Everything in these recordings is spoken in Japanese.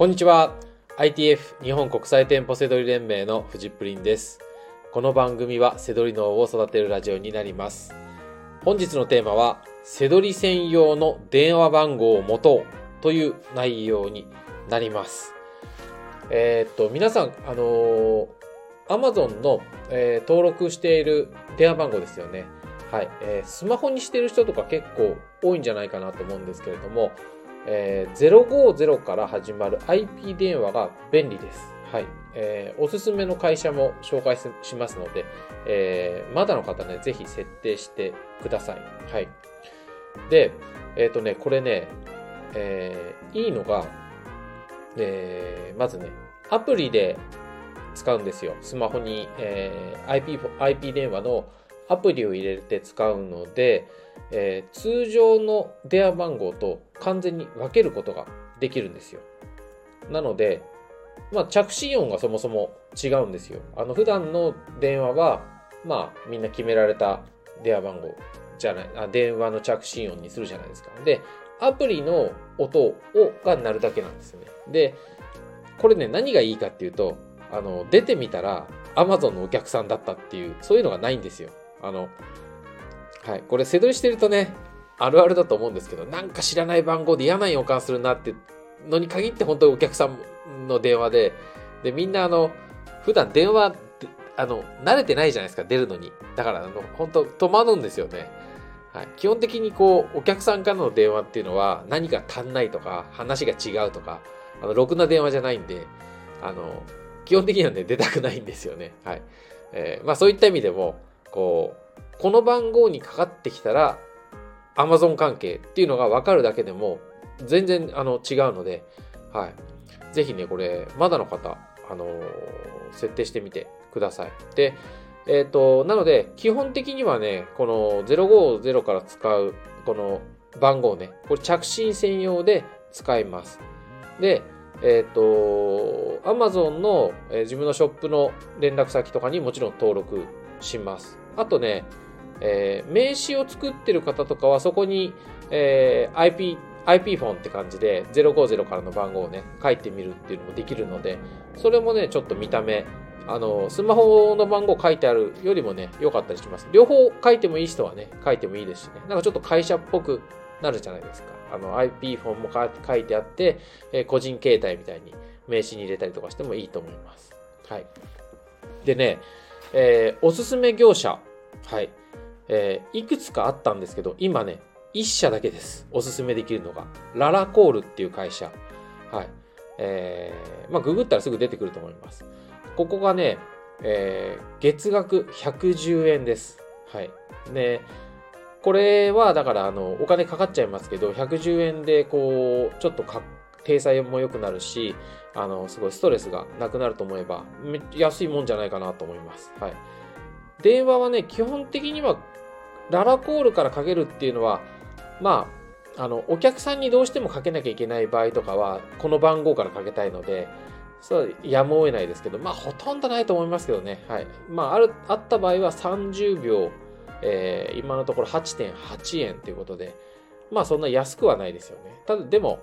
こんにちは。ITF 日本国際店舗セドリ連盟のフジプリンです。この番組はセドリ脳を育てるラジオになります。本日のテーマは、セドリ専用の電話番号を持とうという内容になります。えー、っと、皆さん、あのー、Amazon の、えー、登録している電話番号ですよね。はい、えー、スマホにしてる人とか結構多いんじゃないかなと思うんですけれども、えー、050から始まる IP 電話が便利です。はい。えー、おすすめの会社も紹介しますので、えー、まだの方ね、ぜひ設定してください。はい。で、えっ、ー、とね、これね、えー、いいのが、えー、まずね、アプリで使うんですよ。スマホに、えー、IP, IP 電話のアプリを入れて使うので、えー、通常の電話番号と完全に分けることができるんですよ。なので、まあ、着信音がそもそも違うんですよ。あの、普段の電話は、まあ、みんな決められた電話番号じゃない、あ電話の着信音にするじゃないですか。で、アプリの音をが鳴るだけなんですよね。で、これね、何がいいかっていうと、あの、出てみたら、Amazon のお客さんだったっていう、そういうのがないんですよ。あの、はい。これ、背取りしてるとね、あるあるだと思うんですけど、なんか知らない番号で嫌な予感するなってのに限って本当にお客さんの電話で、で、みんなあの、普段電話、あの、慣れてないじゃないですか、出るのに。だから、あの、本当戸惑うんですよね。はい。基本的にこう、お客さんからの電話っていうのは、何か足んないとか、話が違うとか、あの、ろくな電話じゃないんで、あの、基本的にはね、出たくないんですよね。はい。えー、まあそういった意味でも、こう、この番号にかかってきたら、Amazon 関係っていうのが分かるだけでも、全然あの違うので、はい。ぜひね、これ、まだの方、あのー、設定してみてください。で、えっ、ー、と、なので、基本的にはね、この050から使う、この番号ね、これ着信専用で使います。で、えっ、ー、と、Amazon の、えー、自分のショップの連絡先とかにもちろん登録します。あとね、えー、名刺を作ってる方とかはそこに、えー、IP、IP フォンって感じで050からの番号をね、書いてみるっていうのもできるので、それもね、ちょっと見た目、あの、スマホの番号書いてあるよりもね、良かったりします。両方書いてもいい人はね、書いてもいいですしね。なんかちょっと会社っぽくなるじゃないですか。あの、IP フォンも書いてあって、えー、個人携帯みたいに名刺に入れたりとかしてもいいと思います。はい。でね、えー、おすすめ業者。はい。えー、いくつかあったんですけど、今ね、1社だけです。おすすめできるのが。ララコールっていう会社。はい。えー、まあ、ググったらすぐ出てくると思います。ここがね、えー、月額110円です。はい。ね、これは、だから、あの、お金かかっちゃいますけど、110円で、こう、ちょっとか、体裁も良くなるし、あの、すごいストレスがなくなると思えば、安いもんじゃないかなと思います。はい。電話はね、基本的にはララコールからかけるっていうのは、まあ、あの、お客さんにどうしてもかけなきゃいけない場合とかは、この番号からかけたいので、そう、やむを得ないですけど、まあ、ほとんどないと思いますけどね。はい。まあ、ある、あった場合は30秒、えー、今のところ8.8円ということで、まあ、そんな安くはないですよね。ただ、でも、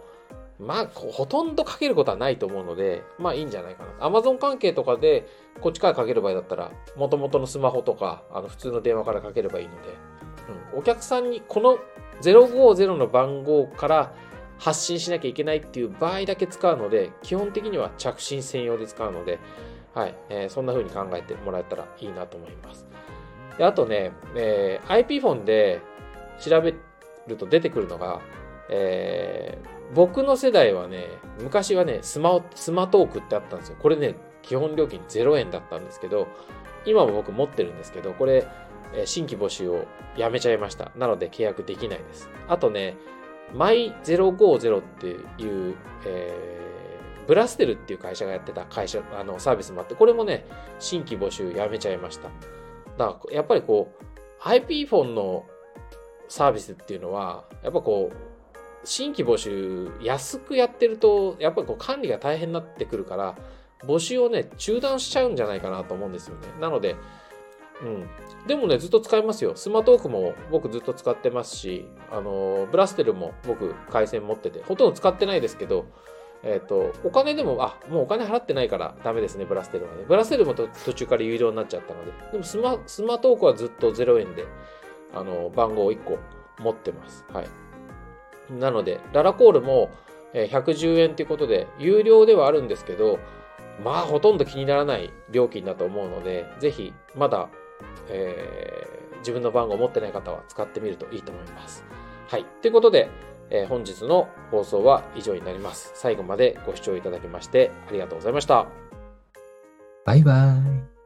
まあ、ほとんどかけることはないと思うので、まあいいんじゃないかな。Amazon 関係とかで、こっちからかける場合だったら、もともとのスマホとか、あの普通の電話からかければいいので、うん、お客さんにこの050の番号から発信しなきゃいけないっていう場合だけ使うので、基本的には着信専用で使うので、はい、えー、そんな風に考えてもらえたらいいなと思います。であとね、えー、IP フォンで調べると出てくるのが、えー僕の世代はね、昔はね、スマ、スマトークってあったんですよ。これね、基本料金0円だったんですけど、今も僕持ってるんですけど、これ、新規募集をやめちゃいました。なので契約できないです。あとね、マイ050っていう、えー、ブラステルっていう会社がやってた会社、あの、サービスもあって、これもね、新規募集やめちゃいました。だから、やっぱりこう、IP フォンのサービスっていうのは、やっぱこう、新規募集安くやってると、やっぱりこう管理が大変になってくるから、募集をね、中断しちゃうんじゃないかなと思うんですよね。なので、うん。でもね、ずっと使いますよ。スマートークも僕ずっと使ってますし、あの、ブラステルも僕回線持ってて、ほとんど使ってないですけど、えっ、と、お金でも、あ、もうお金払ってないからダメですね、ブラステルはね。ブラステルも途中から有料になっちゃったので。でもスマ、スマトークはずっと0円で、あの、番号1個持ってます。はい。なので、ララコールも110円ということで、有料ではあるんですけど、まあ、ほとんど気にならない料金だと思うので、ぜひ、まだ、えー、自分の番号を持ってない方は使ってみるといいと思います。はい。ということで、えー、本日の放送は以上になります。最後までご視聴いただきましてありがとうございました。バイバイ。